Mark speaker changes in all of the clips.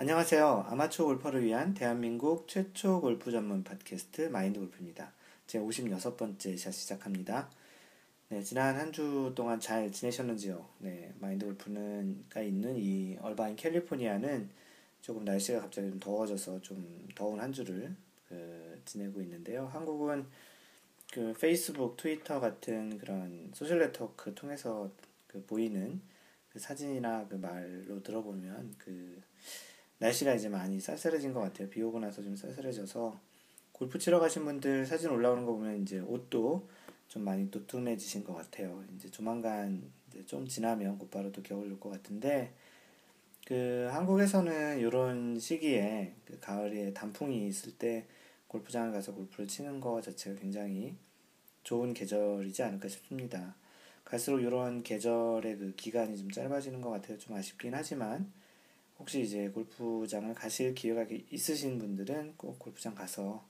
Speaker 1: 안녕하세요. 아마추어 골퍼를 위한 대한민국 최초 골프 전문 팟캐스트 마인드 골프입니다. 제 56번째 샷 시작합니다. 네, 지난 한 주 동안 잘 지내셨는지요? 네, 마인드 골프는가 있는 이 얼바인 캘리포니아는 조금 날씨가 갑자기 좀 더워져서 좀 더운 한 주를 그, 지내고 있는데요. 한국은 그 페이스북, 트위터 같은 그런 소셜 네트워크 통해서 그 보이는 그 사진이나 그 말로 들어보면 그 날씨가 이제 많이 쌀쌀해진 것 같아요. 비 오고 나서 좀 쌀쌀해져서 골프 치러 가신 분들 사진 올라오는 거 보면 이제 옷도 좀 많이 도톰해지신 것 같아요. 이제 조만간 이제 좀 지나면 곧바로 또 겨울 올 것 같은데 그 한국에서는 이런 시기에 그 가을에 단풍이 있을 때 골프장을 가서 골프를 치는 거 자체가 굉장히 좋은 계절이지 않을까 싶습니다. 갈수록 이런 계절의 그 기간이 좀 짧아지는 것 같아요. 좀 아쉽긴 하지만 혹시 이제 골프장을 가실 기회가 있으신 분들은 꼭 골프장 가서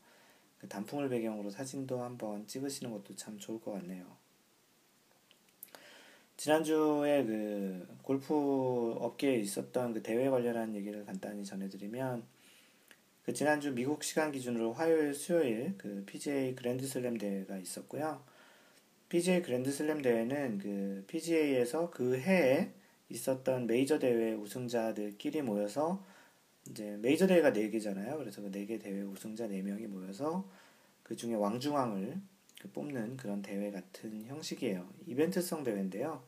Speaker 1: 그 단풍을 배경으로 사진도 한번 찍으시는 것도 참 좋을 것 같네요. 지난주에 그 골프 업계에 있었던 그 대회 관련한 얘기를 간단히 전해드리면 그 지난주 미국 시간 기준으로 화요일, 수요일 그 PGA 그랜드슬램 대회가 있었고요. PGA 그랜드슬램 대회는 그 PGA에서 그 해에 있었던 메이저 대회 우승자들끼리 모여서 이제 메이저 대회가 4개잖아요. 그래서 그 4개 대회 우승자 4명이 모여서 그 중에 왕중왕을 그 뽑는 그런 대회 같은 형식이에요. 이벤트성 대회인데요.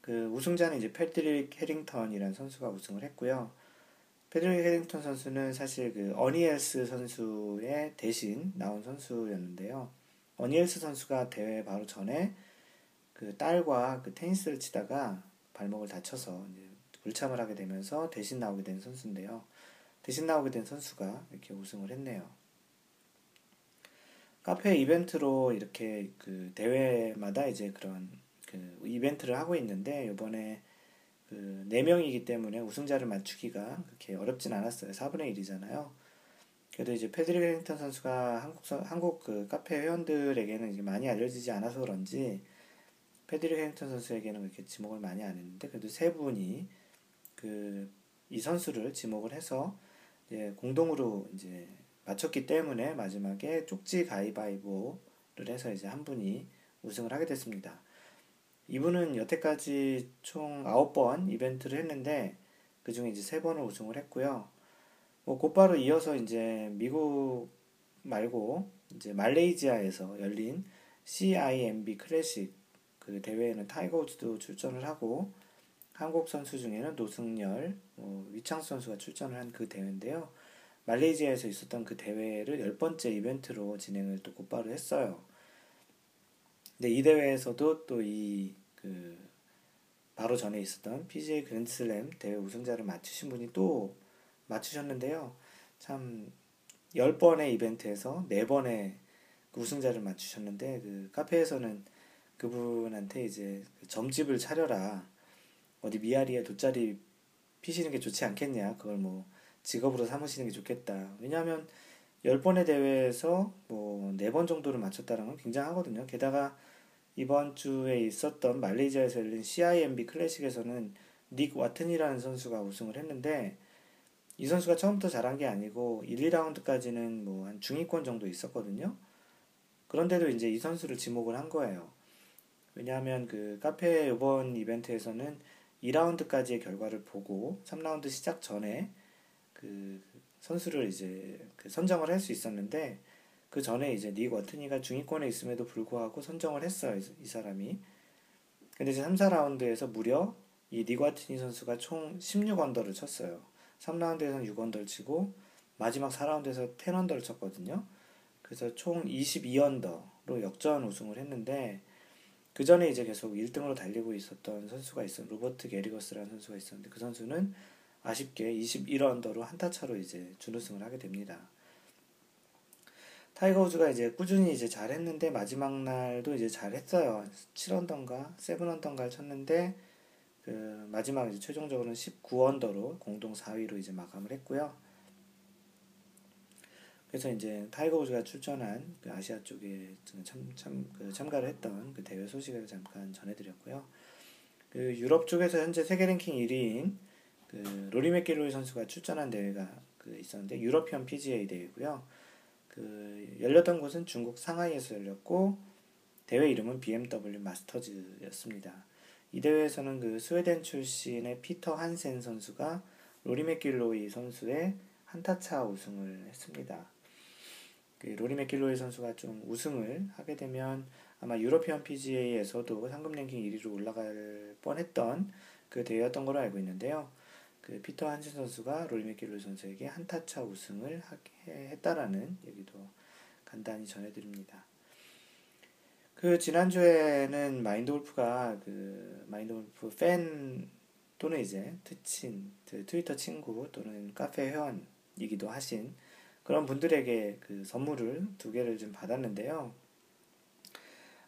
Speaker 1: 그 우승자는 이제 패드릭 해링턴이라는 선수가 우승을 했고요. 패드릭 해링턴 선수는 사실 그 어니엘스 선수의 대신 나온 선수였는데요. 어니엘스 선수가 대회 바로 전에 그 딸과 그 테니스를 치다가 발목을 다쳐서 불참을 하게 되면서 대신 나오게 된 선수인데요. 대신 나오게 된 선수가 이렇게 우승을 했네요. 카페 이벤트로 이렇게 그 대회마다 이제 그런 그 이벤트를 하고 있는데 이번에 그 4명이기 때문에 우승자를 맞추기가 그렇게 어렵진 않았어요. 4분의 1이잖아요. 그래도 이제 패드릭 해링턴 선수가 한국, 한국 그 카페 회원들에게는 이제 많이 알려지지 않아서 그런지 패드릭 해링턴 선수에게는 그렇게 지목을 많이 안 했는데 그래도 세 분이 그 이 선수를 지목을 해서 이제 공동으로 이제 맞췄기 때문에 마지막에 쪽지 가위바위보를 해서 이제 한 분이 우승을 하게 됐습니다. 이분은 여태까지 총 9번 이벤트를 했는데 그 중에 이제 3번을 우승을 했고요. 뭐 곧바로 이어서 이제 미국 말고 이제 말레이시아에서 열린 CIMB 클래식 그 대회에는 타이거 우즈도 출전을 하고 한국 선수 중에는 노승열, 뭐 위창수 선수가 출전을 한 그 대회인데요. 말레이시아에서 있었던 그 대회를 열 번째 이벤트로 진행을 또 곧바로 했어요. 근데 이 대회에서도 또 이 그 바로 전에 있었던 PGA 그랜드슬램 대회 우승자를 맞추신 분이 또 맞추셨는데요. 참 10번의 이벤트에서 4번의 그 우승자를 맞추셨는데 그 카페에서는 그분한테 이제 그 점집을 차려라. 어디 미아리에 돗자리 피시는 게 좋지 않겠냐. 그걸 뭐 직업으로 삼으시는 게 좋겠다. 왜냐하면 10번의 대회에서 뭐 4번 정도를 맞췄다는 건 굉장하거든요. 게다가 이번 주에 있었던 말레이시아에서 열린 CIMB 클래식에서는 닉 와튼이라는 선수가 우승을 했는데 이 선수가 처음부터 잘한 게 아니고 1, 2라운드까지는 뭐 한 중위권 정도 있었거든요. 그런데도 이제 이 선수를 지목을 한 거예요. 왜냐하면 그 카페 이번 이벤트에서는 2라운드까지의 결과를 보고 3라운드 시작 전에 그 선수를 이제 그 선정을 할 수 있었는데 그 전에 이제 닉 워튼이가 중위권에 있음에도 불구하고 선정을 했어요 이 사람이. 근데 이제 3, 4라운드에서 무려 이 닉 워튼이 선수가 총 16언더를 쳤어요. 3라운드에서는 6언더를 치고 마지막 4라운드에서 10언더를 쳤거든요. 그래서 총 22언더로 역전 우승을 했는데 그 전에 이제 계속 1등으로 달리고 있었던 선수가 있어 로버트 게리거스라는 선수가 있었는데 그 선수는 아쉽게 21언더로 한타 차로 이제 준우승을 하게 됩니다. 타이거 우즈가 이제 꾸준히 이제 잘했는데 마지막 날도 이제 잘했어요. 7언더인가 7언더인가를 쳤는데 그 마지막 이제 최종적으로는 19언더로 공동 4위로 이제 마감을 했고요. 그래서 이제 타이거 우즈가 출전한 그 아시아 쪽에 참, 참, 그 참가를 했던 그 대회 소식을 잠깐 전해드렸고요. 그 유럽 쪽에서 현재 세계 랭킹 1위인 그 로리 매킬로이 선수가 출전한 대회가 그 있었는데 유러피언 PGA 대회고요. 그 열렸던 곳은 중국 상하이에서 열렸고 대회 이름은 BMW 마스터즈였습니다. 이 대회에서는 그 스웨덴 출신의 피터 한센 선수가 로리 매킬로이 선수의 한타차 우승을 했습니다. 그 로리 매킬로이 선수가 좀 우승을 하게 되면 아마 유러피언 PGA에서도 상금 랭킹 1위로 올라갈 뻔했던 그 대회였던 걸로 알고 있는데요. 그 피터 한센 선수가 로리 매킬로이 선수에게 한타차 우승을 했다라는 얘기도 간단히 전해드립니다. 그 지난주에는 마인드 골프가 그 마인드 골프 팬 또는 이제 트친 트위터 친구 또는 카페 회원이기도 하신 그런 분들에게 그 선물을 두 개를 좀 받았는데요.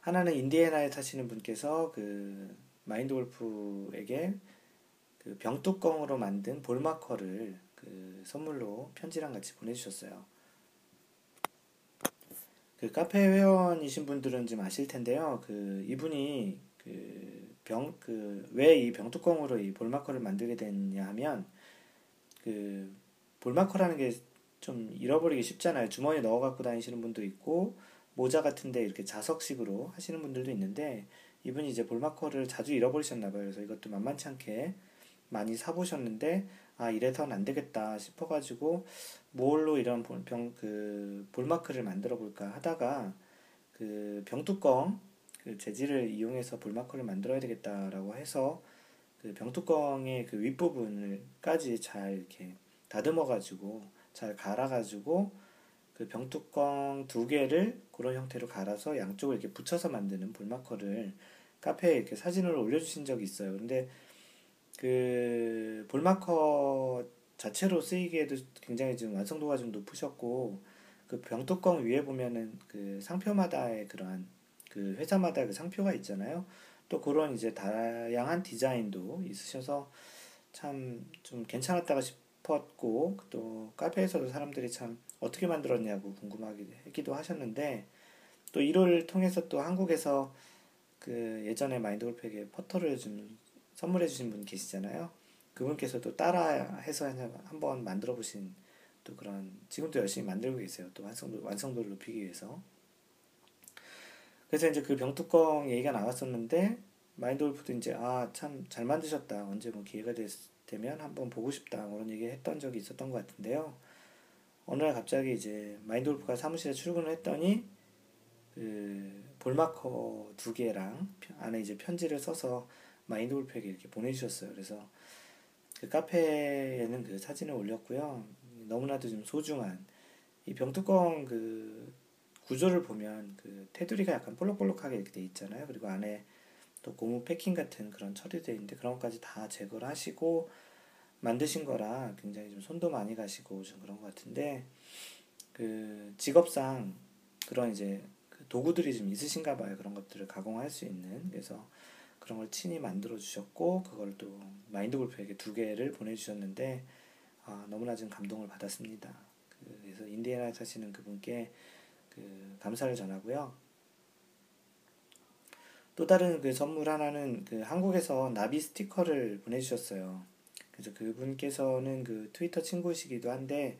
Speaker 1: 하나는 인디애나에 사시는 분께서 그 마인드 골프에게 그 병뚜껑으로 만든 볼마커를 그 선물로 편지랑 같이 보내주셨어요. 그 카페 회원이신 분들은 좀 아실 텐데요. 그 이분이 그 병 그 왜 이 병뚜껑으로 이 볼마커를 만들게 됐냐 하면 그 볼마커라는 게 좀 잃어버리기 쉽잖아요. 주머니에 넣어 갖고 다니시는 분도 있고 모자 같은데 이렇게 자석식으로 하시는 분들도 있는데 이분이 이제 볼마커를 자주 잃어버리셨나 봐요. 그래서 이것도 만만치 않게 많이 사보셨는데 아 이래서는 안 되겠다 싶어가지고 뭘로 이런 병 그 볼마크를 만들어 볼까 하다가 그 병뚜껑 그 재질을 이용해서 볼마크를 만들어야 되겠다라고 해서 그 병뚜껑의 그 윗부분을까지 잘 이렇게 다듬어 가지고 잘 갈아 가지고 그 병뚜껑 두 개를 그런 형태로 갈아서 양쪽을 이렇게 붙여서 만드는 볼마커를 카페에 이렇게 사진을 올려주신 적이 있어요. 근데 그 볼마커 자체로 쓰이기에도 굉장히 지금 완성도가 좀 높으셨고 그 병뚜껑 위에 보면은 그 상표마다의 그러한 그 회사마다 그 상표가 있잖아요. 또 그런 이제 다양한 디자인도 있으셔서 참 좀 괜찮았다가 싶 었고 또 카페에서도 사람들이 참 어떻게 만들었냐고 궁금하기도 하셨는데 또 이를 통해서 또 한국에서 그 예전에 마인드 골프에게 퍼터를 좀 선물해 주신 분 계시잖아요. 그분께서도 따라해서 한번 만들어 보신 또 그런 지금도 열심히 만들고 계세요. 또 완성도 완성도를 높이기 위해서. 그래서 이제 그 병뚜껑 얘기가 나왔었는데 마인드 골프도 이제 아 참 잘 만드셨다. 언제 뭐 기회가 됐, 되면 한번 보고 싶다. 그런 얘기 했던 적이 있었던 것 같은데요. 어느 날 갑자기 이제 마인드 골프가 사무실에 출근을 했더니 그 볼마커 두 개랑 안에 이제 편지를 써서 마인드 골프에게 이렇게 보내주셨어요. 그래서 그 카페에는 그 사진을 올렸고요. 너무나도 좀 소중한 이 병뚜껑 그 구조를 보면 그 테두리가 약간 볼록볼록하게 이렇게 돼 있잖아요. 그리고 안에 또 고무 패킹 같은 그런 처리되어 있는데 그런 것까지 다 제거를 하시고 만드신 거라 굉장히 좀 손도 많이 가시고 좀 그런 것 같은데 그 직업상 그런 이제 그 도구들이 좀 있으신가 봐요. 그런 것들을 가공할 수 있는. 그래서 그런 걸 친히 만들어 주셨고 그걸 또 마인드 골프에게 두 개를 보내주셨는데 아, 너무나 좀 감동을 받았습니다. 그래서 인디애나에 사시는 그분께 그 감사를 전하고요. 또 다른 그 선물 하나는 그 한국에서 나비 스티커를 보내주셨어요. 그래서 그분께서는 그 트위터 친구시기도 한데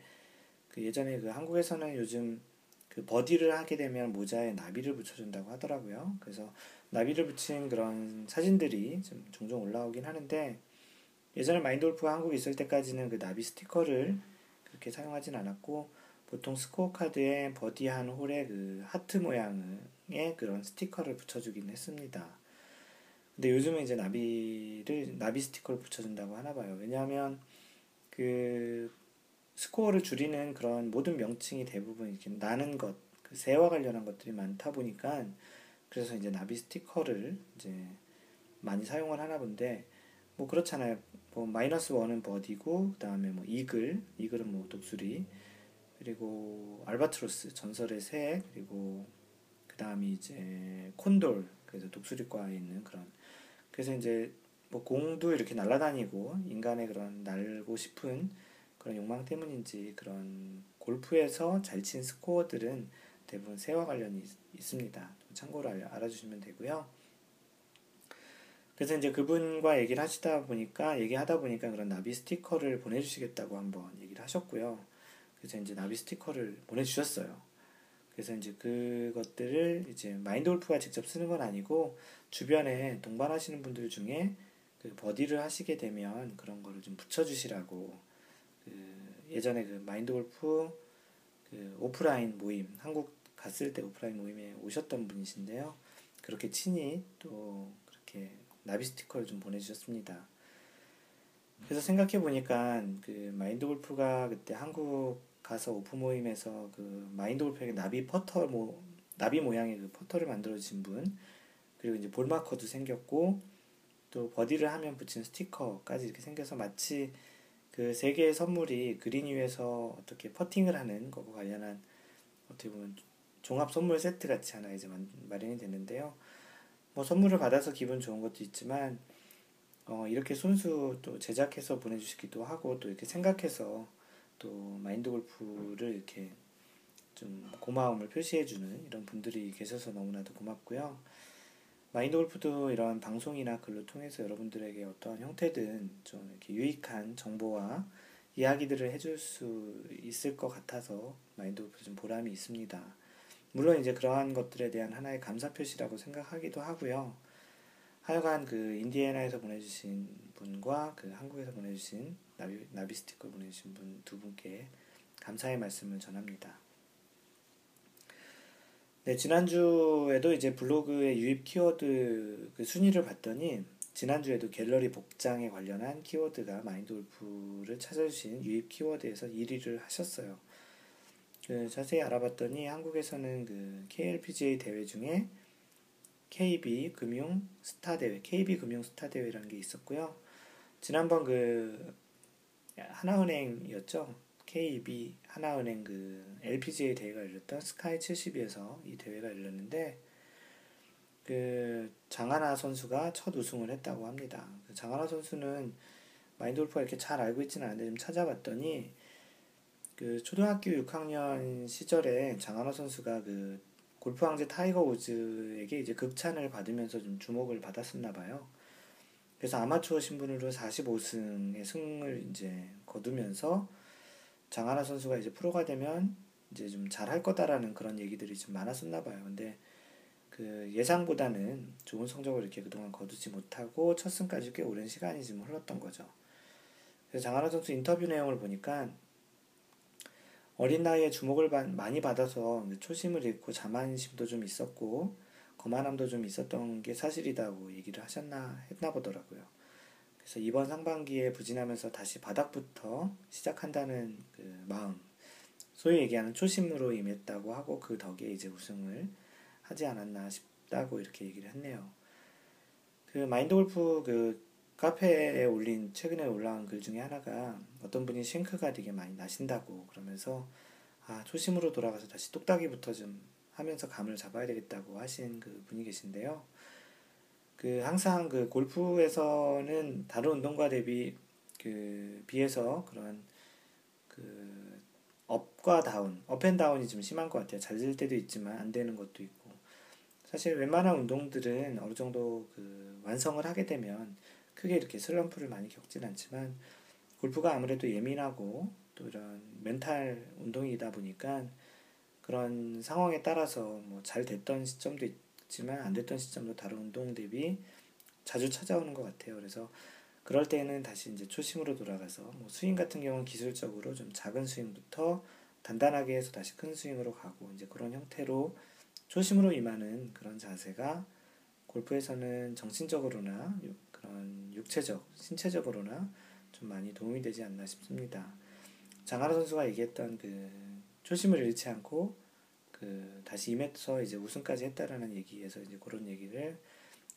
Speaker 1: 그 예전에 그 한국에서는 요즘 그 버디를 하게 되면 모자에 나비를 붙여준다고 하더라고요. 그래서 나비를 붙인 그런 사진들이 좀 종종 올라오긴 하는데 예전에 마인드 골프가 한국에 있을 때까지는 그 나비 스티커를 그렇게 사용하진 않았고 보통 스코어 카드에 버디한 홀에 그 하트 모양 의 그런 스티커를 붙여주긴 했습니다. 근데 요즘은 이제 나비를 나비 스티커를 붙여준다고 하나 봐요. 왜냐하면 그 스코어를 줄이는 그런 모든 명칭이 대부분 이렇게 나는 것, 그 새와 관련한 것들이 많다 보니까 그래서 이제 나비 스티커를 이제 많이 사용을 하나 본데 뭐 그렇잖아요. 뭐 마이너스 원은 버디고 그다음에 뭐 이글, 이글은 뭐 독수리 그리고 알바트로스 전설의 새 그리고 그다음이 이제 콘돌 그래서 독수리과에 있는 그런 그래서 이제 뭐 공도 이렇게 날아다니고 인간의 그런 날고 싶은 그런 욕망 때문인지 그런 골프에서 잘 친 스코어들은 대부분 새와 관련이 있 습니다. 참고로 알아 주시면 되고요. 그래서 이제 그분과 얘기를 하시다 보니까 얘기하다 보니까 그런 나비 스티커를 보내주시겠다고 한번 얘기를 하셨고요. 그래서 이제 나비 스티커를 보내주셨어요. 그래서 이제 그것들을 이제 마인드 골프가 직접 쓰는 건 아니고 주변에 동반하시는 분들 중에 그 버디를 하시게 되면 그런 거를 좀 붙여주시라고 그 예전에 그 마인드 골프 그 오프라인 모임 한국 갔을 때 오프라인 모임에 오셨던 분이신데요. 그렇게 친히 또 그렇게 나비 스티커를 좀 보내주셨습니다. 그래서 생각해 보니까 그 마인드 골프가 그때 한국 가서 오프 모임에서 그 마인드 골프에게 나비 퍼터 뭐 나비 모양의 그 퍼터를 만들어 주신 분 그리고 이제 볼 마커도 생겼고 또 버디를 하면 붙인 스티커까지 이렇게 생겨서 마치 그 세 개의 선물이 그린 위에서 어떻게 퍼팅을 하는 거고 관련한 어떻게 보면 종합 선물 세트 같이 하나 이제 마련이 됐는데요. 뭐 선물을 받아서 기분 좋은 것도 있지만 어 이렇게 손수 또 제작해서 보내주시기도 하고 또 이렇게 생각해서 또 마인드 골프를 이렇게 좀 고마움을 표시해주는 이런 분들이 계셔서 너무나도 고맙고요. 마인드 골프도 이런 방송이나 글로 통해서 여러분들에게 어떠한 형태든 좀 이렇게 유익한 정보와 이야기들을 해줄 수 있을 것 같아서 마인드 골프 좀 보람이 있습니다. 물론 이제 그러한 것들에 대한 하나의 감사 표시라고 생각하기도 하고요. 하여간 그 인디애나에서 보내주신 분과 그 한국에서 보내주신 나비, 나비 스티커 보내주신 분 두 분께 감사의 말씀을 전합니다. 네, 지난주에도 이제 블로그의 유입 키워드 그 순위를 봤더니 지난주에도 갤러리 복장에 관련한 키워드가 마인드 골프를 찾아주신 유입 키워드에서 1위를 하셨어요. 그 자세히 알아봤더니 한국에서는 그 KLPGA 대회 중에 KB 금융 스타 대회, KB 금융 스타 대회라는 게 있었고요. 지난번 그 하나은행이었죠. KB 하나은행 그 LPGA 대회가 열렸던 스카이 70에서 이 대회가 열렸는데 그 장하나 선수가 첫 우승을 했다고 합니다. 그 장하나 선수는 마인드 골프가 이렇게 잘 알고 있지는 않은데 좀 찾아봤더니 그 초등학교 6학년 시절에 장하나 선수가 그 골프 황제 타이거 우즈에게 이제 극찬을 받으면서 좀 주목을 받았었나 봐요. 그래서 아마추어 신분으로 45승의 승을 이제 거두면서 장하나 선수가 이제 프로가 되면 이제 좀 잘할 거다라는 그런 얘기들이 좀 많았었나 봐요. 근데 그 예상보다는 좋은 성적을 이렇게 그동안 거두지 못하고 첫 승까지 꽤 오랜 시간이 좀 흘렀던 거죠. 그래서 장하나 선수 인터뷰 내용을 보니까 어린 나이에 주목을 많이 받아서 초심을 잃고 자만심도 좀 있었고 거만함도 좀 있었던 게 사실이다고 얘기를 하셨나 했나 보더라고요. 그래서 이번 상반기에 부진하면서 다시 바닥부터 시작한다는 그 마음, 소위 얘기하는 초심으로 임했다고 하고 그 덕에 이제 우승을 하지 않았나 싶다고 이렇게 얘기를 했네요. 그 마인드 골프 그 카페에 올린 최근에 올라온 글 중에 하나가 어떤 분이 싱크가 되게 많이 나신다고 그러면서 아 초심으로 돌아가서 다시 똑딱이부터 좀 하면서 감을 잡아야 되겠다고 하신 그 분이 계신데요. 그 항상 그 골프에서는 다른 운동과 대비 그 비해서 그런 그 업과 다운, 업앤다운이 좀 심한 것 같아요. 잘 될 때도 있지만 안 되는 것도 있고. 사실 웬만한 운동들은 어느 정도 그 완성을 하게 되면 크게 이렇게 슬럼프를 많이 겪진 않지만 골프가 아무래도 예민하고 또 이런 멘탈 운동이다 보니까 그런 상황에 따라서 뭐 잘 됐던 시점도 있지만 안 됐던 시점도 다른 운동 대비 자주 찾아오는 것 같아요. 그래서 그럴 때는 다시 이제 초심으로 돌아가서 뭐 스윙 같은 경우는 기술적으로 좀 작은 스윙부터 단단하게 해서 다시 큰 스윙으로 가고 이제 그런 형태로 초심으로 임하는 그런 자세가 골프에서는 정신적으로나 그런 육체적, 신체적으로나 좀 많이 도움이 되지 않나 싶습니다. 장하라 선수가 얘기했던 그 초심을 잃지 않고 그 다시 임해서 이제 우승까지 했다라는 얘기에서 이제 그런 얘기를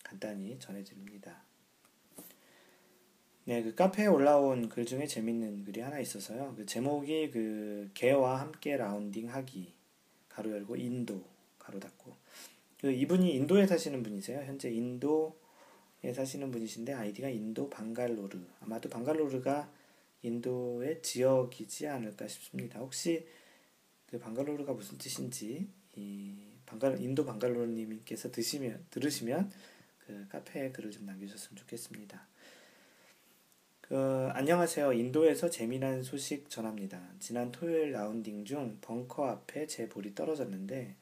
Speaker 1: 간단히 전해드립니다. 네, 그 카페에 올라온 글 중에 재밌는 글이 하나 있어서요. 그 제목이 그 개와 함께 라운딩 하기 가로 열고 인도 가로 닫고 그 이분이 인도에 사시는 분이세요. 현재 인도 에 사시는 분이신데 아이디가 인도 방갈로르 아마도 방갈로르가 인도의 지역이지 않을까 싶습니다. 혹시 그 방갈로르가 무슨 뜻인지 이 방갈 인도 방갈로르님께서 드시면 들으시면 그 카페에 글을 좀 남겨주셨으면 좋겠습니다. 그, 안녕하세요. 인도에서 재미난 소식 전합니다. 지난 토요일 라운딩 중 벙커 앞에 제 볼이 떨어졌는데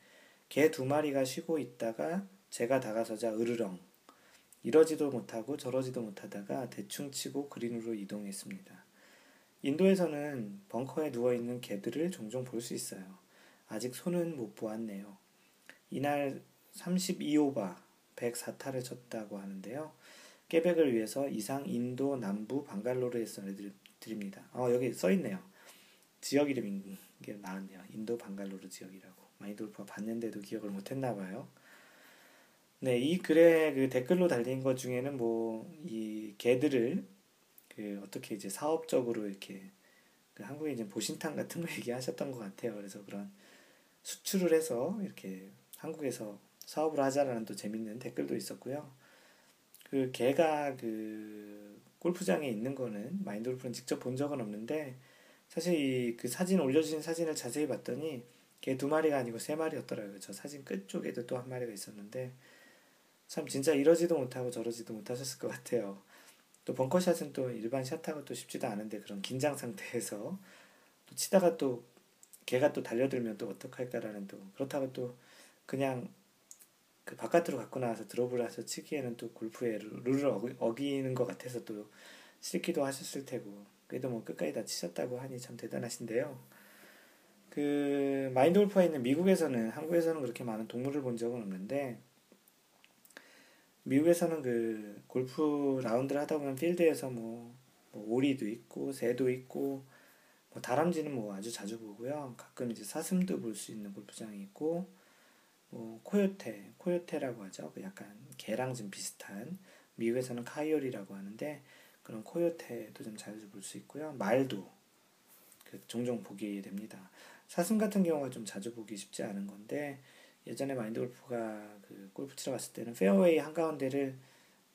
Speaker 1: 개 두 마리가 쉬고 있다가 제가 다가서자 으르렁 이러지도 못하고 저러지도 못하다가 대충 치고 그린으로 이동했습니다. 인도에서는 벙커에 누워있는 개들을 종종 볼 수 있어요. 아직 손은 못 보았네요. 이날 32오바 104타를 쳤다고 하는데요. 깨백을 위해서 이상 인도 남부 방갈로르에 써드립니다. 어, 여기 써있네요. 지역 이름인 게 나왔네요. 인도 방갈로르 지역이라고. 마이돌프가 봤는데도 기억을 못했나 봐요. 네, 이 글에 그 댓글로 달린 것 중에는 뭐, 이 개들을 그 어떻게 이제 사업적으로 이렇게 그 한국에 이제 보신탕 같은 거 얘기하셨던 것 같아요. 그래서 그런 수출을 해서 이렇게 한국에서 사업을 하자라는 또 재밌는 댓글도 있었고요. 그 개가 그 골프장에 있는 거는 마인드 골프는 직접 본 적은 없는데 사실 이 그 사진 올려주신 사진을 자세히 봤더니 개 두 마리가 아니고 세 마리였더라고요. 저 사진 끝 쪽에도 또 한 마리가 있었는데 참 진짜 이러지도 못하고 저러지도 못하셨을 것 같아요. 또 벙커샷은 또 일반 샷하고 또 쉽지도 않은데 그런 긴장 상태에서 또 치다가 또 개가 또 달려들면 또 어떡할까라는 또 그렇다고 또 그냥 그 바깥으로 갖고 나와서 드롭을 해서 치기에는 또 골프의 룰을 어기는 것 같아서 또 싫기도 하셨을 테고 그래도 뭐 끝까지 다 치셨다고 하니 참 대단하신데요. 그 마인드 골프가 있는 미국에서는 한국에서는 그렇게 많은 동물을 본 적은 없는데 미국에서는 그 골프 라운드를 하다 보면 필드에서 뭐, 뭐 오리도 있고 새도 있고 뭐 다람쥐는 뭐 아주 자주 보고요. 가끔 이제 사슴도 볼 수 있는 골프장이 있고 뭐 코요테, 코요테라고 하죠. 그 약간 개랑 좀 비슷한 미국에서는 카이올이라고 하는데 그런 코요테도 좀 자주 볼 수 있고요. 말도 그 종종 보게 됩니다. 사슴 같은 경우가 좀 자주 보기 쉽지 않은 건데 예전에 마인드 골프가 그 골프 치러 갔을 때는 페어웨이 한 가운데를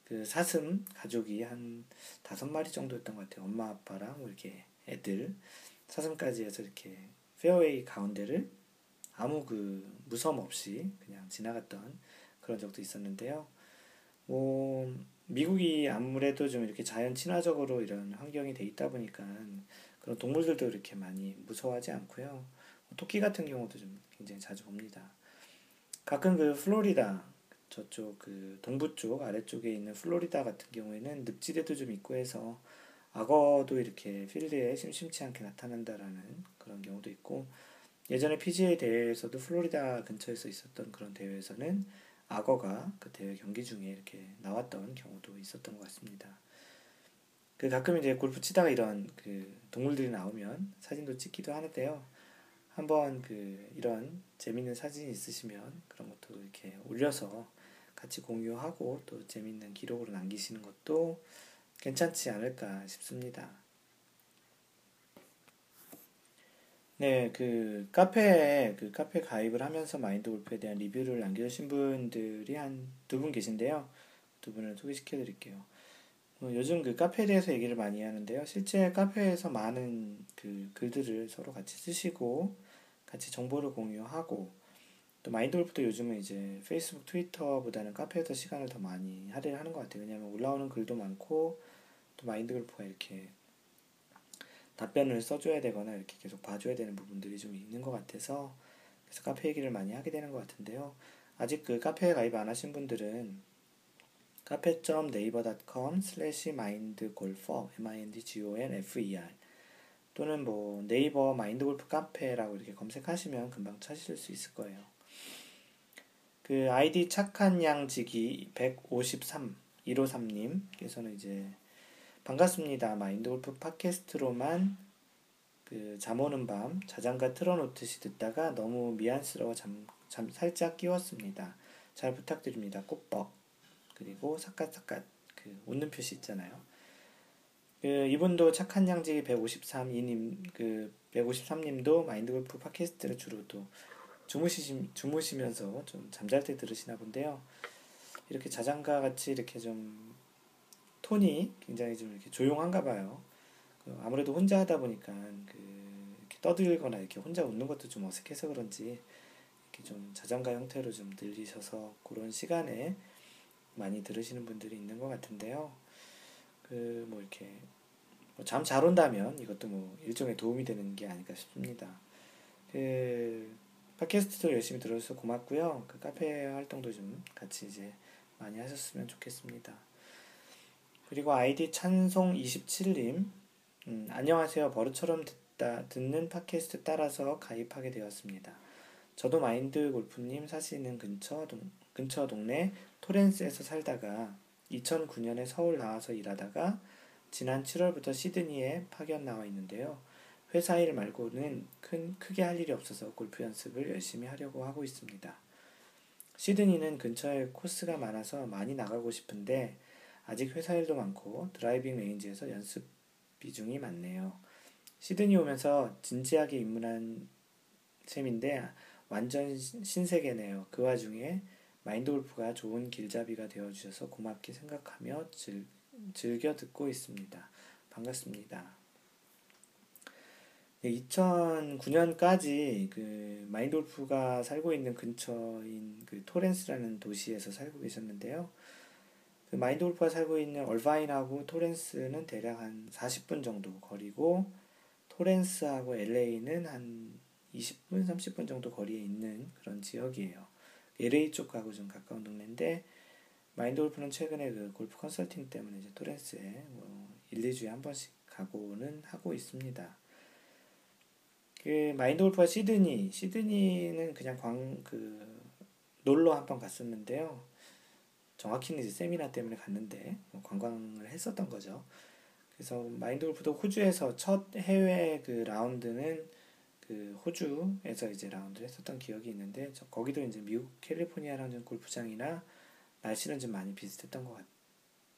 Speaker 1: 그 사슴 가족이 한 다섯 마리 정도였던 것 같아요. 엄마 아빠랑 뭐 이렇게 애들 사슴까지 해서 이렇게 페어웨이 가운데를 아무 그 무섬 없이 그냥 지나갔던 그런 적도 있었는데요. 뭐 미국이 아무래도 좀 이렇게 자연 친화적으로 이런 환경이 돼 있다 보니까 그런 동물들도 이렇게 많이 무서워하지 않고요. 뭐 토끼 같은 경우도 좀 굉장히 자주 봅니다. 가끔 그 플로리다 저쪽 그 동부 쪽 아래쪽에 있는 플로리다 같은 경우에는 늪지대도 좀 있고 해서 악어도 이렇게 필드에 심심치 않게 나타난다라는 그런 경우도 있고 예전에 PGA 대회에서도 플로리다 근처에서 있었던 그런 대회에서는 악어가 그 대회 경기 중에 이렇게 나왔던 경우도 있었던 것 같습니다. 그 가끔 이제 골프 치다가 이런 그 동물들이 나오면 사진도 찍기도 하는데요. 한번 그 이런 재밌는 사진이 있으시면 그런 것도 이렇게 올려서 같이 공유하고 또 재밌는 기록으로 남기시는 것도 괜찮지 않을까 싶습니다. 네, 그 카페에 그 카페 가입을 하면서 마인드 골프에 대한 리뷰를 남겨주신 분들이 한 두 분 계신데요. 두 분을 소개시켜 드릴게요. 어, 요즘 그 카페에 대해서 얘기를 많이 하는데요. 실제 카페에서 많은 그 글들을 서로 같이 쓰시고 같이 정보를 공유하고 또 마인드 골프도 요즘은 이제 페이스북, 트위터보다는 카페에서 시간을 더 많이 할애를 하는 것 같아요. 왜냐하면 올라오는 글도 많고 또 마인드 골프가 이렇게 답변을 써줘야 되거나 이렇게 계속 봐줘야 되는 부분들이 좀 있는 것 같아서 그래서 카페 얘기를 많이 하게 되는 것 같은데요. 아직 그 카페에 가입 안 하신 분들은 카페.naver.com slash mindgolfer m-i-n-d-g-o-n-f-e-r 또는 뭐 네이버 마인드골프 카페라고 이렇게 검색하시면 금방 찾으실 수 있을 거예요. 그 아이디 착한 양지기 153 153님께서는 이제 반갑습니다. 마인드골프 팟캐스트로만 그 잠 오는 밤 자장가 틀어놓듯이 듣다가 너무 미안스러워 잠, 잠 살짝 끼웠습니다. 잘 부탁드립니다. 꽃뻑 그리고 사갓사갓 그 웃는 표시 있잖아요. 그 이분도 착한 양지 153이님 그 153님도 마인드골프 팟캐스트를 주로 또 주무시 주무시면서 좀 잠잘 때 들으시나 본데요. 이렇게 자장가 같이 이렇게 좀 톤이 굉장히 좀 이렇게 조용한가 봐요. 그 아무래도 혼자 하다 보니까 그 이렇게 떠들거나 이렇게 혼자 웃는 것도 좀 어색해서 그런지 이렇게 좀 자장가 형태로 좀 들리셔서 그런 시간에 많이 들으시는 분들이 있는 것 같은데요. 그 뭐 이렇게 뭐 잠 잘 온다면 이것도 뭐 일종의 도움이 되는 게 아닐까 싶습니다. 그 팟캐스트도 열심히 들어줘서 고맙고요. 그 카페 활동도 좀 같이 이제 많이 하셨으면 좋겠습니다. 그리고 아이디 찬송27님 음, 안녕하세요. 버릇처럼 듣다, 듣는 팟캐스트 따라서 가입하게 되었습니다. 저도 마인드 골프님 사시는 근처, 동, 근처 동네 토렌스에서 살다가 2009년에 서울 나와서 일하다가 지난 7월부터 시드니에 파견 나와 있는데요. 회사 일 말고는 큰, 크게 할 일이 없어서 골프 연습을 열심히 하려고 하고 있습니다. 시드니는 근처에 코스가 많아서 많이 나가고 싶은데 아직 회사 일도 많고 driving range에서 연습 비중이 많네요. 시드니 오면서 진지하게 입문한 셈인데 완전 신세계네요. 그 와중에 마인드 골프가 좋은 길잡이가 되어주셔서 고맙게 생각하며 즐, 즐겨 듣고 있습니다. 반갑습니다. 2009년까지 그 마인드 골프가 살고 있는 근처인 그 토렌스라는 도시에서 살고 계셨는데요. 그 마인드 골프가 살고 있는 얼바인하고 토렌스는 대략 한 40분 정도 거리고 토렌스하고 LA는 한 20분, 30분 정도 거리에 있는 그런 지역이에요. LA 쪽하고 좀 가까운 동네인데 마인드 골프는 최근에 그 골프 컨설팅 때문에 이제 토렌스에 뭐 1, 2주에 한 번씩 가고는 하고 있습니다. 그 마인드 골프가 시드니, 시드니는 그냥 광, 그, 놀러 한 번 갔었는데요. 정확히는 이제 세미나 때문에 갔는데, 뭐 관광을 했었던 거죠. 그래서 마인드 골프도 호주에서 첫 해외 그 라운드는 그 호주에서 이제 라운드를 했었던 기억이 있는데 저 거기도 이제 미국 캘리포니아라는 골프장이나 날씨는 좀 많이 비슷했던 것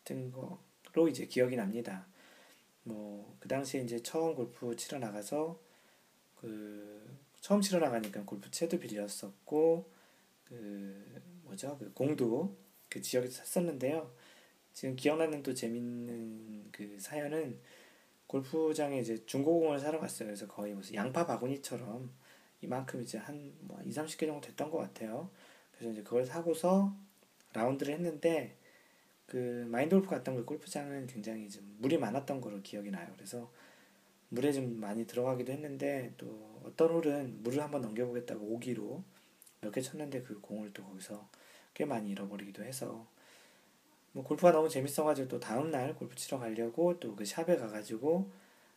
Speaker 1: 같은 거로 이제 기억이 납니다. 뭐 그 당시에 이제 처음 골프 치러 나가서 그 처음 치러 나가니까 골프 채도 빌렸었고 그 뭐죠 그 공도 그 지역에서 샀었는데요. 지금 기억나는 또 재밌는 그 사연은 골프장에 이제 중고공을 사러 갔어요. 그래서 거의 무슨 양파 바구니처럼 이만큼 이제 한 뭐 2, 30개 정도 됐던 것 같아요. 그래서 이제 그걸 사고서 라운드를 했는데 그 마인드 골프 갔던 그 골프장은 굉장히 좀 물이 많았던 걸로 기억이 나요. 그래서 물에 좀 많이 들어가기도 했는데 또 어떤 홀은 물을 한번 넘겨보겠다고 오기로 몇 개 쳤는데 그 공을 또 거기서 꽤 많이 잃어버리기도 해서 뭐 골프가 너무 재밌어가지고 또 다음날 골프 치러 가려고 또 그 샵에 가가지고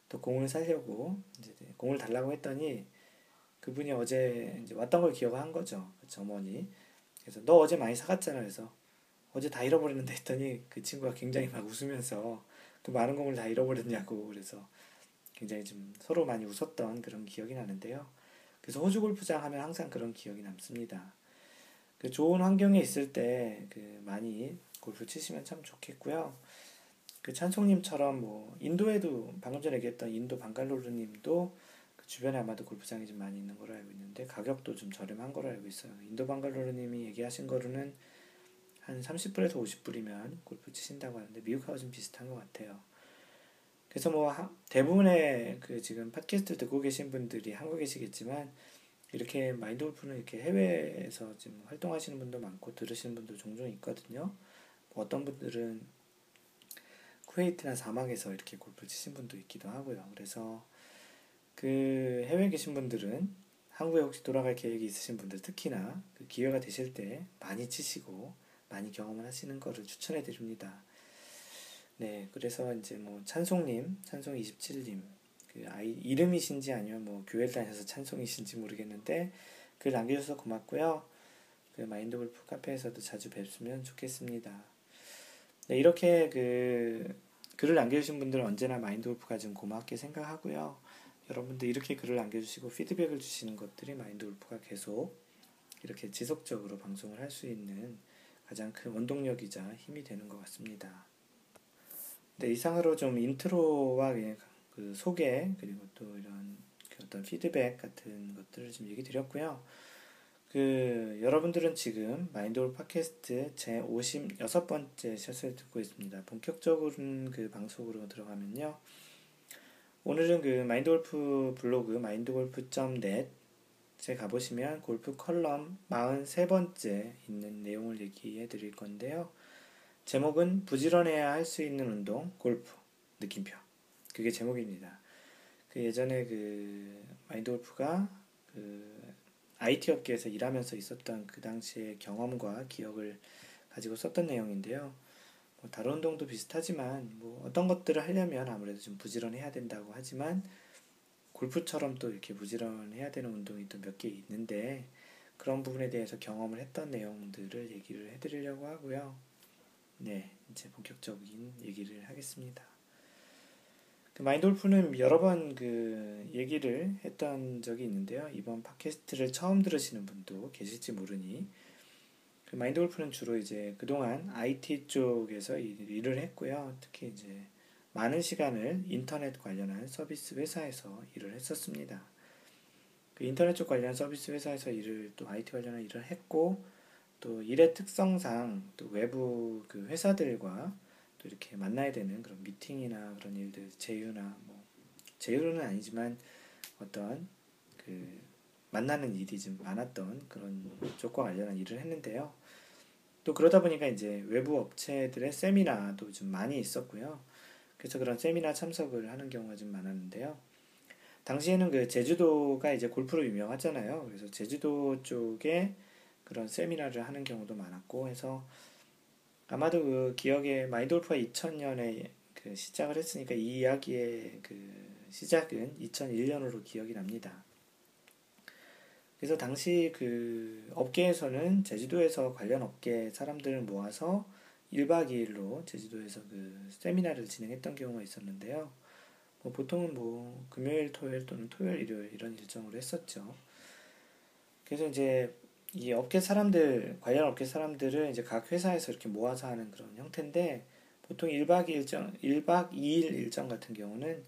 Speaker 1: 또 공을 사려고 이제 공을 달라고 했더니 그분이 어제 이제 왔던 걸 기억한 거죠. 그 점원이. 그래서 너 어제 많이 사갔잖아. 그래서 어제 다 잃어버렸는데 했더니 그 친구가 굉장히 막 웃으면서 그 많은 공을 다 잃어버렸냐고 그래서 굉장히 좀 서로 많이 웃었던 그런 기억이 나는데요. 그래서 호주 골프장 하면 항상 그런 기억이 남습니다. 그 좋은 환경에 있을 때 그 많이 골프 치시면 참 좋겠고요. 그 찬송님처럼 뭐 인도에도 방금 전에 얘기했던 인도 방갈로르님도 그 주변에 아마도 골프장이 좀 많이 있는 걸로 알고 있는데 가격도 좀 저렴한 걸로 알고 있어요. 인도 방갈로르님이 얘기하신 거로는 한 30불에서 50불이면 골프 치신다고 하는데 미국하고 좀 비슷한 것 같아요. 그래서 뭐 대부분의 그 지금 팟캐스트 듣고 계신 분들이 한국에 계시겠지만 이렇게 마인드 골프는 이렇게 해외에서 지금 활동하시는 분도 많고 들으시는 분도 종종 있거든요. 어떤 분들은 쿠웨이트나 사막에서 이렇게 골프 치신 분도 있기도 하고요. 그래서 그 해외에 계신 분들은 한국에 혹시 돌아갈 계획이 있으신 분들 특히나 그 기회가 되실 때 많이 치시고 많이 경험을 하시는 거를 추천해 드립니다. 네, 그래서 이제 뭐 찬송님, 찬송 27님, 그 아이 이름이신지 아니면 뭐 교회 다녀서 찬송이신지 모르겠는데 글 남겨주셔서 고맙고요. 그 마인드 골프 카페에서도 자주 뵙으면 좋겠습니다. 네, 이렇게 그 글을 남겨주신 분들은 언제나 마인드 골프가 좀 고맙게 생각하고요. 여러분들 이렇게 글을 남겨주시고 피드백을 주시는 것들이 마인드 골프가 계속 이렇게 지속적으로 방송을 할 수 있는 가장 큰 원동력이자 힘이 되는 것 같습니다. 네, 이상으로 좀 intro와 그 소개 그리고 또 이런 그 어떤 피드백 같은 것들을 좀 얘기 드렸고요. 그 여러분들은 지금 마인드골프 팟캐스트 제 56번째 샷을 듣고 있습니다. 본격적으로는 그 방송으로 들어가면요. 오늘은 그 마인드골프 블로그 마인드골프.net에 가보시면 골프 컬럼 43번째 있는 내용을 얘기해 드릴 건데요. 제목은 부지런해야 할 수 있는 운동 골프 느낌표 그게 제목입니다. 그 예전에 그 마인드 골프가 그 IT 업계에서 일하면서 있었던 그 당시의 경험과 기억을 가지고 썼던 내용인데요. 뭐 다른 운동도 비슷하지만 뭐 어떤 것들을 하려면 아무래도 좀 부지런해야 된다고 하지만 골프처럼 또 이렇게 부지런해야 되는 운동이 또 몇 개 있는데 그런 부분에 대해서 경험을 했던 내용들을 얘기를 해드리려고 하고요. 네, 이제 본격적인 얘기를 하겠습니다. 그 마인드 골프는 여러 번 그 얘기를 했던 적이 있는데요. 이번 팟캐스트를 처음 들으시는 분도 계실지 모르니 그 마인드 골프는 주로 이제 그동안 IT 쪽에서 일을 했고요. 특히 이제 많은 시간을 인터넷 관련한 서비스 회사에서 일을 했었습니다. 그 인터넷 쪽 관련 서비스 회사에서 일을 또 IT 관련한 일을 했고 또 일의 특성상 또 외부 그 회사들과 또 이렇게 만나야 되는 그런 미팅이나 그런 일들 제휴나 뭐 제휴는 아니지만 어떤 그 만나는 일이 좀 많았던 그런 쪽과 관련한 일을 했는데요. 또 그러다 보니까 이제 외부 업체들의 세미나도 좀 많이 있었고요. 그래서 그런 세미나 참석을 하는 경우가 좀 많았는데요. 당시에는 그 제주도가 이제 골프로 유명하잖아요. 그래서 제주도 쪽에 그런 세미나를 하는 경우도 많았고 해서 아마도 그 기억에 마인돌프가 2000년에 그 시작을 했으니까 이 이야기의 그 시작은 2001년으로 기억이 납니다. 그래서 당시 그 업계에서는 제주도에서 관련 업계 사람들을 모아서 1박 2일로 제주도에서 그 세미나를 진행했던 경우가 있었는데요. 뭐 보통은 뭐 금요일, 토요일 또는 토요일, 일요일 이런 일정으로 했었죠. 그래서 이제 이 업계 사람들, 관련 업계 사람들을 이제 각 회사에서 이렇게 모아서 하는 그런 형태인데, 보통 1박 2일 일정, 1박 2일 일정 같은 경우는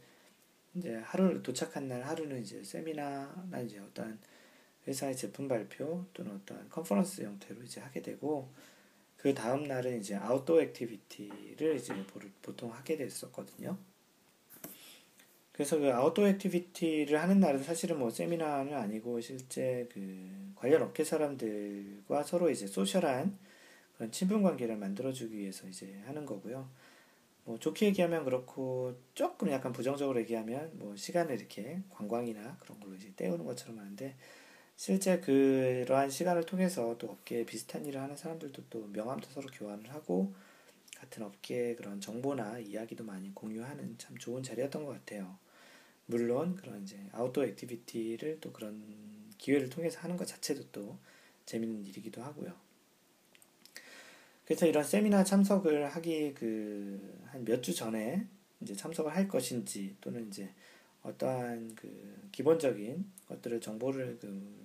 Speaker 1: 이제 하루, 도착한 날 하루는 이제 세미나나 이제 어떤 회사의 제품 발표 또는 어떤 컨퍼런스 형태로 이제 하게 되고, 그 다음 날은 이제 outdoor activity를 이제 보통 하게 됐었거든요. 그래서 그 outdoor activity를 하는 날은 사실은 뭐 세미나는 아니고 실제 그 관련 업계 사람들과 서로 이제 social한 그런 친분 관계를 만들어주기 위해서 이제 하는 거고요. 뭐 좋게 얘기하면 그렇고 조금 약간 부정적으로 얘기하면 뭐 시간을 이렇게 관광이나 그런 걸로 이제 때우는 것처럼 하는데 실제 그러한 시간을 통해서 또 업계에 비슷한 일을 하는 사람들도 또 명함도 서로 교환을 하고 같은 업계의 그런 정보나 이야기도 많이 공유하는 참 좋은 자리였던 것 같아요. 물론 그런 이제 outdoor activity를 또 그런 기회를 통해서 하는 것 자체도 또 재밌는 일이기도 하고요. 그래서 이런 세미나 참석을 하기 그 한 몇 주 전에 이제 참석을 할 것인지 또는 이제 어떠한 그 기본적인 것들을 정보를 그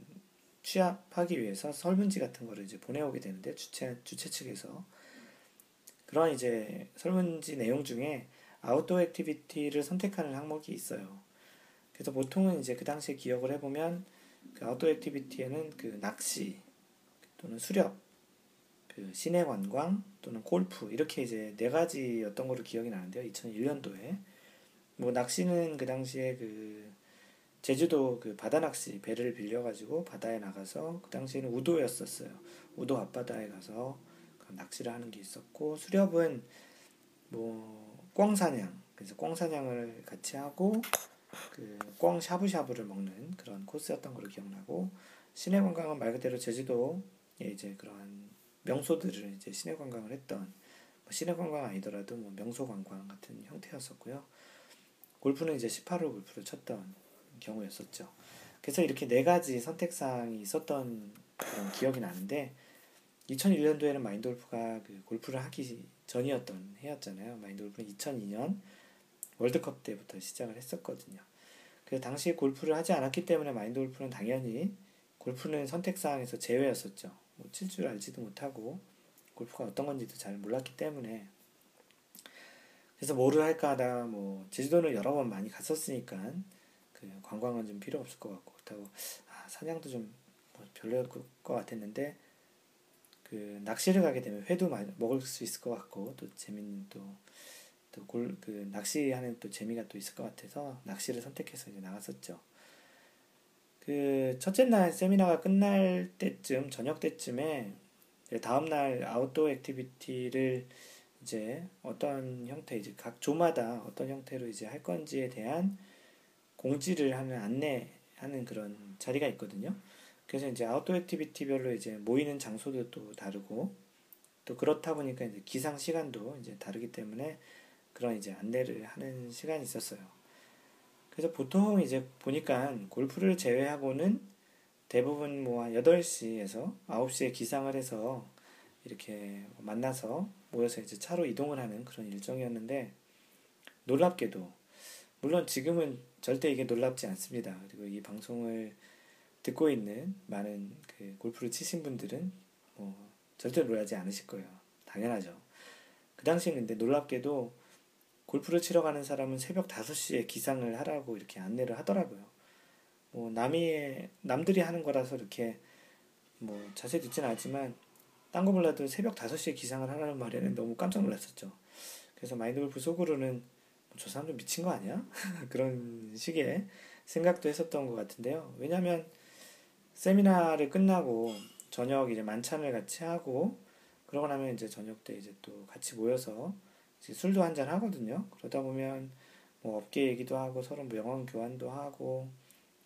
Speaker 1: 취합하기 위해서 설문지 같은 거를 이제 보내오게 되는데 주최 주최 측에서 그런 이제 설문지 내용 중에 outdoor activity를 선택하는 항목이 있어요. 그래서 보통은 이제 그 당시에 기억을 해보면 그 outdoor activity에는 그 낚시 또는 수렵, 그 시내 관광 또는 골프 이렇게 이제 네 가지였던 걸로 기억이 나는데요. 2001년도에 뭐 낚시는 그 당시에 그 제주도 그 바다 낚시 배를 빌려가지고 바다에 나가서 그 당시에는 우도였었어요. 우도 앞바다에 가서 그 낚시를 하는 게 있었고 수렵은 뭐 꿩사냥 그래서 꿩사냥을 같이 하고 그꽝 샤브샤브를 먹는 그런 코스였던 걸로 기억나고 시내 관광은 말 그대로 제주도에 이제 그런 명소들을 이제 시내 관광을 했던 뭐 시내 관광 아니더라도 뭐 명소 관광 같은 형태였었고요. 골프는 이제 18홀 골프를 쳤던 경우였었죠. 그래서 이렇게 네 가지 선택 사항이 있었던 그런 기억이 나는데 2001년도에는 마인드 골프가 그 골프를 하기 전이었던 해였잖아요. 마인드 골프는 2002년 월드컵 때부터 시작을 했었거든요. 그래서 당시 골프를 하지 않았기 때문에 마인드 골프는 당연히 골프는 선택사항에서 제외였었죠. 뭐 칠 줄 알지도 못하고 골프가 어떤 건지도 잘 몰랐기 때문에 그래서 뭐를 할까 하다가 뭐 제주도는 여러 번 많이 갔었으니까 그 관광은 좀 필요 없을 것 같고 그렇다고 아, 사냥도 좀 뭐 별로일 것 같았는데 그 낚시를 가게 되면 회도 먹을 수 있을 것 같고 또 재밌는 또 또 골 그 낚시하는 또 재미가 또 있을 것 같아서 낚시를 선택해서 이제 나갔었죠. 그 첫째 날 세미나가 끝날 때쯤 저녁 때쯤에 다음 날 outdoor activity를 이제 어떤 형태 이제 각 조마다 어떤 형태로 이제 할 건지에 대한 공지를 하는 안내하는 그런 자리가 있거든요. 그래서 이제 outdoor activity별로 이제 모이는 장소도 또 다르고 또 그렇다 보니까 이제 기상 시간도 이제 다르기 때문에 그런 이제 안내를 하는 시간이 있었어요. 그래서 보통 이제 보니까 골프를 제외하고는 대부분 뭐 8시에서 9시에 기상을 해서 이렇게 만나서 모여서 이제 차로 이동을 하는 그런 일정이었는데 놀랍게도 물론 지금은 절대 이게 놀랍지 않습니다. 그리고 이 방송을 듣고 있는 많은 그 골프를 치신 분들은 뭐 절대 놀라지 않으실 거예요. 당연하죠. 그 당시에 근데 놀랍게도 골프를 치러 가는 사람은 새벽 5시에 기상을 하라고 이렇게 안내를 하더라고요. 뭐 남이 남들이 하는 거라서 이렇게 뭐 자세히 듣지는 않지만 딴 거 몰라도 새벽 5시에 기상을 하라는 말에는 너무 깜짝 놀랐었죠. 그래서 마인드 골프 속으로는 뭐저 사람 좀 미친 거 아니야? 그런 식의 생각도 했었던 것 같은데요. 왜냐하면 세미나를 끝나고 저녁 이제 만찬을 같이 하고 그러고 나면 이제 저녁 때 이제 또 같이 모여서 술도 한잔 하거든요. 그러다 보면 뭐 업계 얘기도 하고 서로 뭐 영원 교환도 하고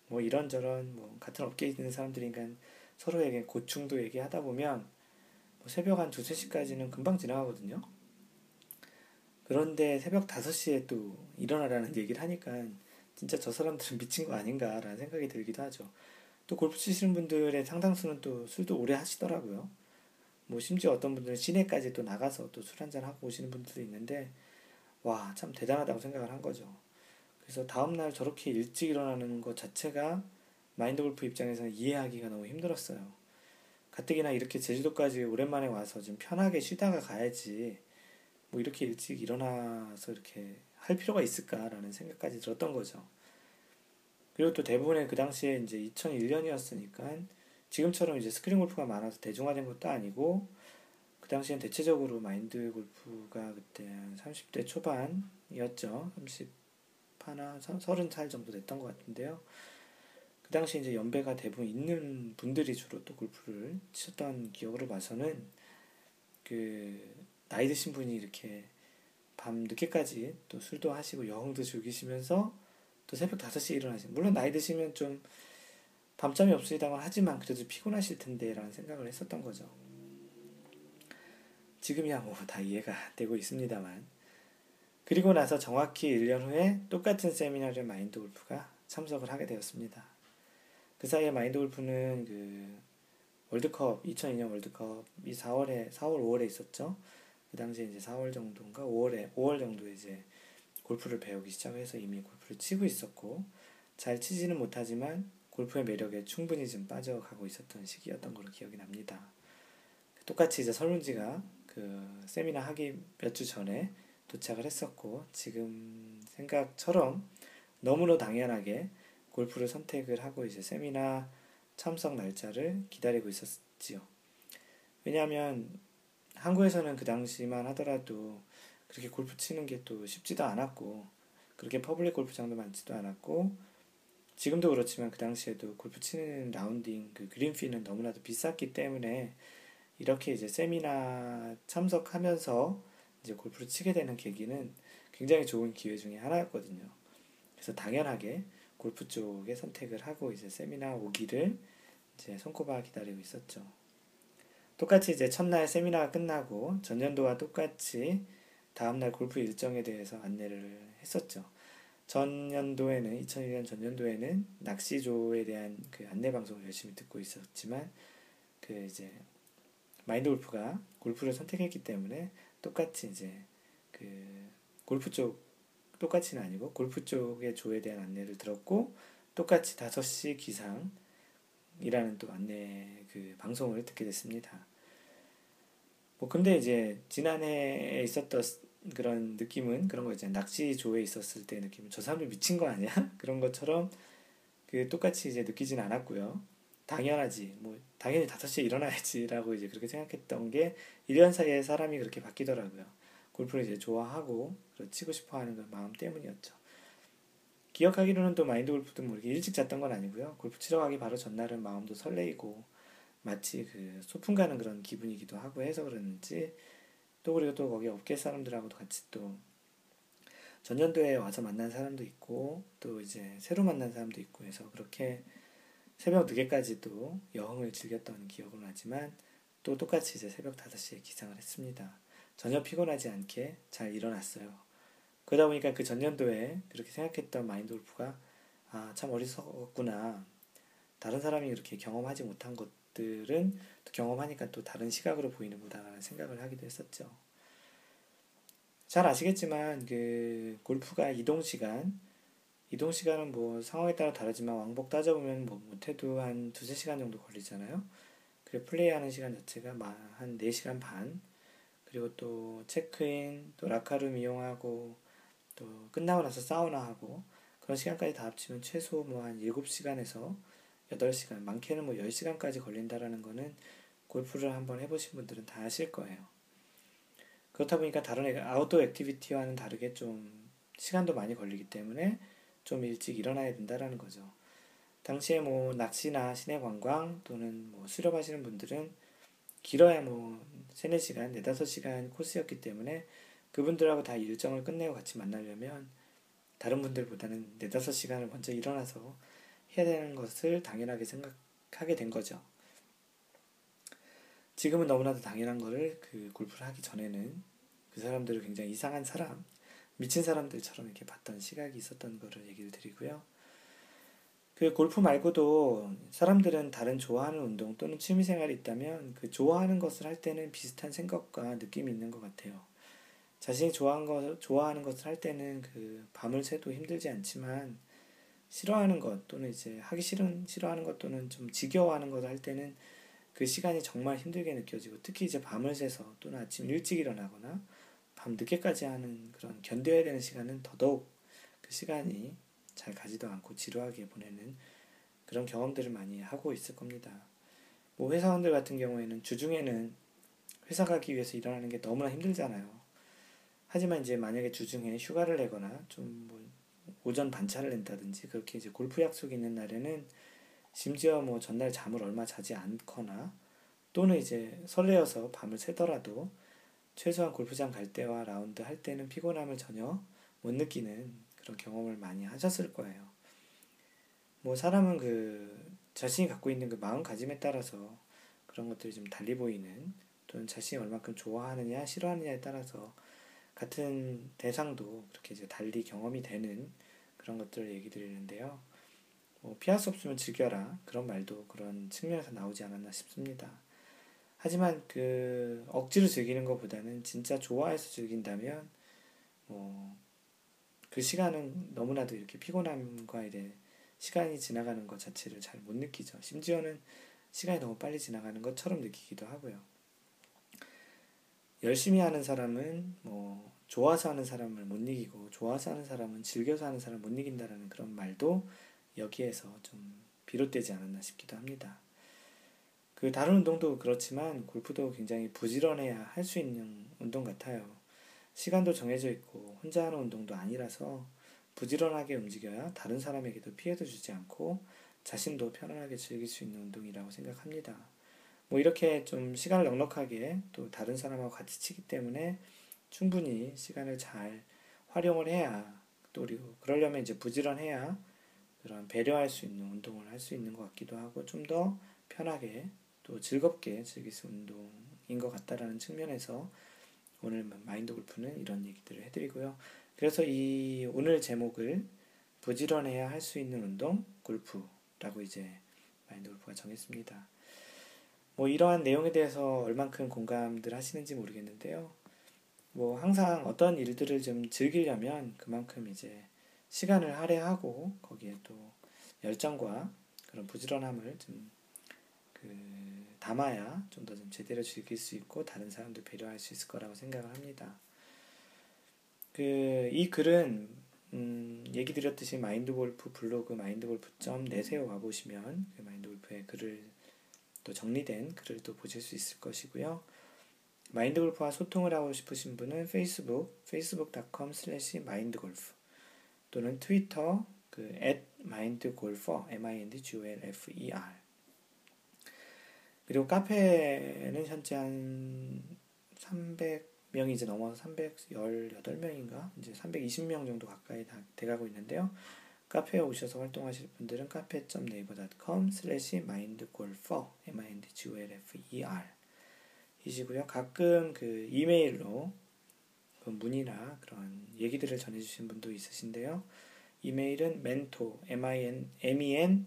Speaker 1: 뭐 이런저런 뭐 같은 업계에 있는 사람들이니까 서로에게 고충도 얘기하다 보면 뭐 새벽 한 두세 시까지는 금방 지나가거든요. 그런데 새벽 다섯 시에또 일어나라는 얘기를 하니까 진짜 저 사람들은 미친 거 아닌가라는 생각이 들기도 하죠. 또 골프 치시는 분들의 상당수는 또 술도 오래 하시더라고요. 뭐 심지어 어떤 분들은 시내까지 또 나가서 또 술 한잔 하고 오시는 분들도 있는데 와 참 대단하다고 생각을 한 거죠. 그래서 다음날 저렇게 일찍 일어나는 것 자체가 마인드 골프 입장에서는 이해하기가 너무 힘들었어요. 가뜩이나 이렇게 제주도까지 오랜만에 와서 좀 편하게 쉬다가 가야지 뭐 이렇게 일찍 일어나서 이렇게 할 필요가 있을까라는 생각까지 들었던 거죠. 그리고 또 대부분의 그 당시에 이제 2001년이었으니까 지금처럼 이제 스크린 골프가 많아서 대중화된 것도 아니고 그 당시엔 대체적으로 마인드 골프가 그때 한 30대 초반이었죠. 30 하나 30살 정도 됐던 것 같은데요. 그 당시 이제 연배가 대부분 있는 분들이 주로 또 골프를 치셨던 기억으로 봐서는 그 나이 드신 분이 이렇게 밤 늦게까지 또 술도 하시고 여행도 즐기시면서 또 새벽 5시에 일어나시는 물론 나이 드시면 좀 밤잠이 없으시다고 하지만 그래도 피곤하실 텐데 라는 생각을 했었던 거죠. 지금이야 뭐 다 이해가 되고 있습니다만 그리고 나서 정확히 1년 후에 똑같은 세미나를 마인드 골프가 참석을 하게 되었습니다. 그 사이에 마인드 골프는 그 월드컵 2002년 월드컵이 4월에 4월 5월에 있었죠. 그 당시에 이제 4월 정도인가 5월에 5월 정도에 이제 골프를 배우기 시작해서 이미 골프를 치고 있었고 잘 치지는 못하지만 골프의 매력에 충분히 좀 빠져가고 있었던 시기였던 걸로 기억이 납니다. 똑같이 이제 설문지가 그 세미나 하기 몇 주 전에 도착을 했었고 지금 생각처럼 너무나 당연하게 골프를 선택을 하고 이제 세미나 참석 날짜를 기다리고 있었지요. 왜냐하면 한국에서는 그 당시만 하더라도 그렇게 골프 치는 게 또 쉽지도 않았고 그렇게 public 골프장도 많지도 않았고 지금도 그렇지만 그 당시에도 골프 치는 라운딩 그 그린피는 너무나도 비쌌기 때문에 이렇게 이제 세미나 참석하면서 이제 골프를 치게 되는 계기는 굉장히 좋은 기회 중에 하나였거든요. 그래서 당연하게 골프 쪽에 선택을 하고 이제 세미나 오기를 이제 손꼽아 기다리고 있었죠. 똑같이 이제 첫날 세미나가 끝나고 전년도와 똑같이 다음날 골프 일정에 대해서 안내를 했었죠. 전년도에는 2001년 전년도에는 낚시조에 대한 그 안내 방송을 열심히 듣고 있었지만 그 이제 마인드 골프가 골프를 선택했기 때문에 똑같이 이제 그 골프 쪽 똑같이는 아니고 골프 쪽의 조에 대한 안내를 들었고 똑같이 5시 기상이라는 또 안내 그 방송을 듣게 됐습니다. 뭐 근데 이제 지난해에 있었던 그런 느낌은 그런 거 있잖아요. 낚시 조에 있었을 때 느낌은 저 사람들 미친 거 아니야? 그런 것처럼 그 똑같이 이제 느끼진 않았고요. 당연하지. 뭐 당연히 5시에 일어나야지라고 이제 그렇게 생각했던 게 1년 사이에 사람이 그렇게 바뀌더라고요. 골프를 이제 좋아하고 치고 싶어 하는 그 마음 때문이었죠. 기억하기로는 또 마인드 골프도 뭐 이렇게 일찍 잤던 건 아니고요. 골프 치러 가기 바로 전날은 마음도 설레이고 마치 그 소풍 가는 그런 기분이기도 하고 해서 그런지 또 그리고 또 거기 업계 사람들하고도 같이 또 전년도에 와서 만난 사람도 있고 또 이제 새로 만난 사람도 있고 해서 그렇게 새벽 늦게까지도 여행을 즐겼던 기억은 나지만 또 똑같이 이제 새벽 5시에 기상을 했습니다. 전혀 피곤하지 않게 잘 일어났어요. 그러다 보니까 그 전년도에 그렇게 생각했던 마인드 골프가 아, 참 어리석었구나. 다른 사람이 이렇게 경험하지 못한 것 들은 또 경험하니까 또 다른 시각으로 보이는구나라는 생각을 하기도 했었죠. 잘 아시겠지만 그 골프가 이동 시간 이동 시간은 뭐 상황에 따라 다르지만 왕복 따져보면 뭐 못해도 한 두세 시간 정도 걸리잖아요. 그리고 플레이하는 시간 자체가 한 4시간 반 그리고 또 체크인 또 라카룸 이용하고 또 끝나고 나서 사우나 하고 그런 시간까지 다 합치면 최소 뭐 한 7시간에서 8시간 많게는 뭐 10시간까지 걸린다라는 거는 골프를 한번 해보신 분들은 다 아실 거예요. 그렇다 보니까 다른 아웃도어 액티비티와는 다르게 좀 시간도 많이 걸리기 때문에 좀 일찍 일어나야 된다라는 거죠. 당시에 뭐 낚시나 시내 관광 또는 뭐 수렵하시는 분들은 길어야 뭐 3, 4시간, 4, 5시간 코스였기 때문에 그분들하고 다 일정을 끝내고 같이 만나려면 다른 분들보다는 4, 5시간을 먼저 일어나서 해야 되는 것을 당연하게 생각하게 된 거죠. 지금은 너무나도 당연한 거를 그 골프를 하기 전에는 그 사람들을 굉장히 이상한 사람, 미친 사람들처럼 이렇게 봤던 시각이 있었던 거를 얘기를 드리고요. 그 골프 말고도 사람들은 다른 좋아하는 운동 또는 취미 생활이 있다면 그 좋아하는 것을 할 때는 비슷한 생각과 느낌이 있는 것 같아요. 자신이 좋아하는, 것, 좋아하는 것을 할 때는 그 밤을 새도 힘들지 않지만 싫어하는 것 또는 이제 하기 싫은 싫어하는 것 또는 좀 지겨워하는 것을 할 때는 그 시간이 정말 힘들게 느껴지고 특히 이제 밤을 새서 또는 아침 일찍 일어나거나 밤 늦게까지 하는 그런 견뎌야 되는 시간은 더더욱 그 시간이 잘 가지도 않고 지루하게 보내는 그런 경험들을 많이 하고 있을 겁니다. 뭐 회사원들 같은 경우에는 주중에는 회사 가기 위해서 일어나는 게 너무나 힘들잖아요. 하지만 이제 만약에 주중에 휴가를 내거나 좀 뭐 오전 반차를 낸다든지 그렇게 이제 골프 약속이 있는 날에는 심지어 뭐 전날 잠을 얼마 자지 않거나 또는 이제 설레어서 밤을 새더라도 최소한 골프장 갈 때와 라운드 할 때는 피곤함을 전혀 못 느끼는 그런 경험을 많이 하셨을 거예요. 뭐 사람은 그 자신이 갖고 있는 그 마음가짐에 따라서 그런 것들이 좀 달리 보이는 또는 자신이 얼마큼 좋아하느냐 싫어하느냐에 따라서 같은 대상도 그렇게 이제 달리 경험이 되는 그런 것들을 얘기 드리는데요. 뭐 피할 수 없으면 즐겨라 그런 말도 그런 측면에서 나오지 않았나 싶습니다. 하지만 그 억지로 즐기는 것보다는 진짜 좋아해서 즐긴다면 뭐 그 시간은 너무나도 이렇게 피곤함과 이래 시간이 지나가는 것 자체를 잘 못 느끼죠. 심지어는 시간이 너무 빨리 지나가는 것처럼 느끼기도 하고요. 열심히 하는 사람은 뭐 좋아서 하는 사람을 못 이기고 좋아서 하는 사람은 즐겨서 하는 사람을 못 이긴다라는 그런 말도 여기에서 좀 비롯되지 않았나 싶기도 합니다. 그 다른 운동도 그렇지만 골프도 굉장히 부지런해야 할 수 있는 운동 같아요. 시간도 정해져 있고 혼자 하는 운동도 아니라서 부지런하게 움직여야 다른 사람에게도 피해도 주지 않고 자신도 편안하게 즐길 수 있는 운동이라고 생각합니다. 뭐 이렇게 좀 시간을 넉넉하게 또 다른 사람하고 같이 치기 때문에 충분히 시간을 잘 활용을 해야 또 그리고 그러려면 이제 부지런해야 그런 배려할 수 있는 운동을 할 수 있는 것 같기도 하고 좀 더 편하게 또 즐겁게 즐길 수 있는 운동인 것 같다라는 측면에서 오늘 마인드 골프는 이런 얘기들을 해드리고요. 그래서 이 오늘 제목을 부지런해야 할 수 있는 운동 골프라고 이제 마인드 골프가 정했습니다. 뭐 이러한 내용에 대해서 얼만큼 공감들 하시는지 모르겠는데요. 뭐 항상 어떤 일들을 좀 즐기려면 그만큼 이제 시간을 할애하고 거기에 또 열정과 그런 부지런함을 좀 그 담아야 좀 더 좀 제대로 즐길 수 있고 다른 사람도 배려할 수 있을 거라고 생각을 합니다. 그 이 글은 음 얘기 드렸듯이 마인드골프 블로그 마인드골프.net에 가보시면 그 마인드골프의 글을 또 정리된 글을 또 보실 수 있을 것이고요. 마인드 골프와 소통을 하고 싶으신 분은 페이스북 facebook.com slash mindgolf 또는 트위터 그 at mindgolfer m-i-n-d-g-o-l-f-e-r 그리고 카페는 현재 한 300, 명이 이제 넘어서 318명인가 이제 320명 정도 가까이 다 돼가고 있는데요. 카페에 오셔서 활동하실 분들은 카페.naver.com 슬래시 mindgolfer m-i-n-d-g-o-l-f-e-r 이시고요. 가끔 그 이메일로 그 문의나 그런 얘기들을 전해주신 분도 있으신데요. 이메일은 mentor, m-i-n, m-e-n,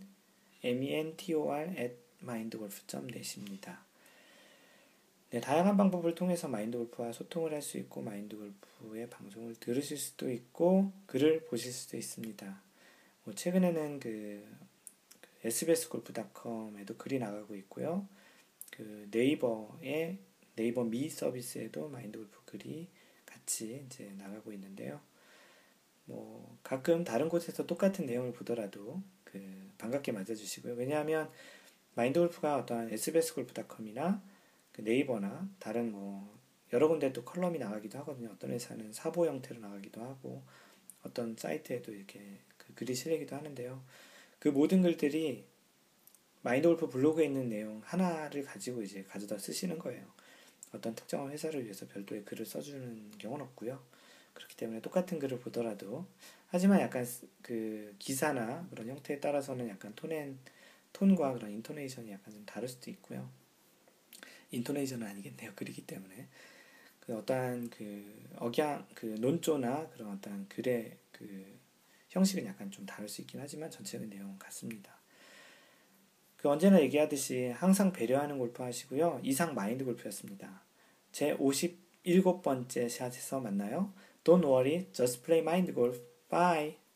Speaker 1: m-e-n-t-o-r at mindgolf.net입니다. 네, 다양한 방법을 통해서 마인드골프와 소통을 할 수 있고 마인드골프의 방송을 들으실 수도 있고 글을 보실 수도 있습니다. 뭐 최근에는 그 sbs골프닷컴에도 글이 나가고 있고요. 그 네이버의 네이버 미 서비스에도 마인드 골프 글이 같이 이제 나가고 있는데요. 뭐 가끔 다른 곳에서 똑같은 내용을 보더라도 그 반갑게 맞아주시고요. 왜냐하면 마인드 골프가 어떤 sbs골프닷컴이나 그 네이버나 다른 뭐 여러 군데 또 컬럼이 나가기도 하거든요. 어떤 회사는 사보 형태로 나가기도 하고 어떤 사이트에도 이렇게 그 글이 실리기도 하는데요. 그 모든 글들이 마인드 골프 블로그에 있는 내용 하나를 가지고 이제 가져다 쓰시는 거예요. 어떤 특정한 회사를 위해서 별도의 글을 써주는 경우는 없고요. 그렇기 때문에 똑같은 글을 보더라도 하지만 약간 그 기사나 그런 형태에 따라서는 약간 tone and 톤과 그런 intonation이 약간 좀 다를 수도 있고요. intonation은 아니겠네요. 글이기 때문에. 그 어떠한 그 억양, 그 논조나 그런 어떠한 글의 그 형식은 약간 좀 다를 수 있긴 하지만 전체의 내용은 같습니다. 그 언제나 얘기하듯이 항상 배려하는 골프 하시고요. 이상 마인드 골프였습니다. 제 57번째 샷에서 만나요. Don't worry, just play mind golf. Bye.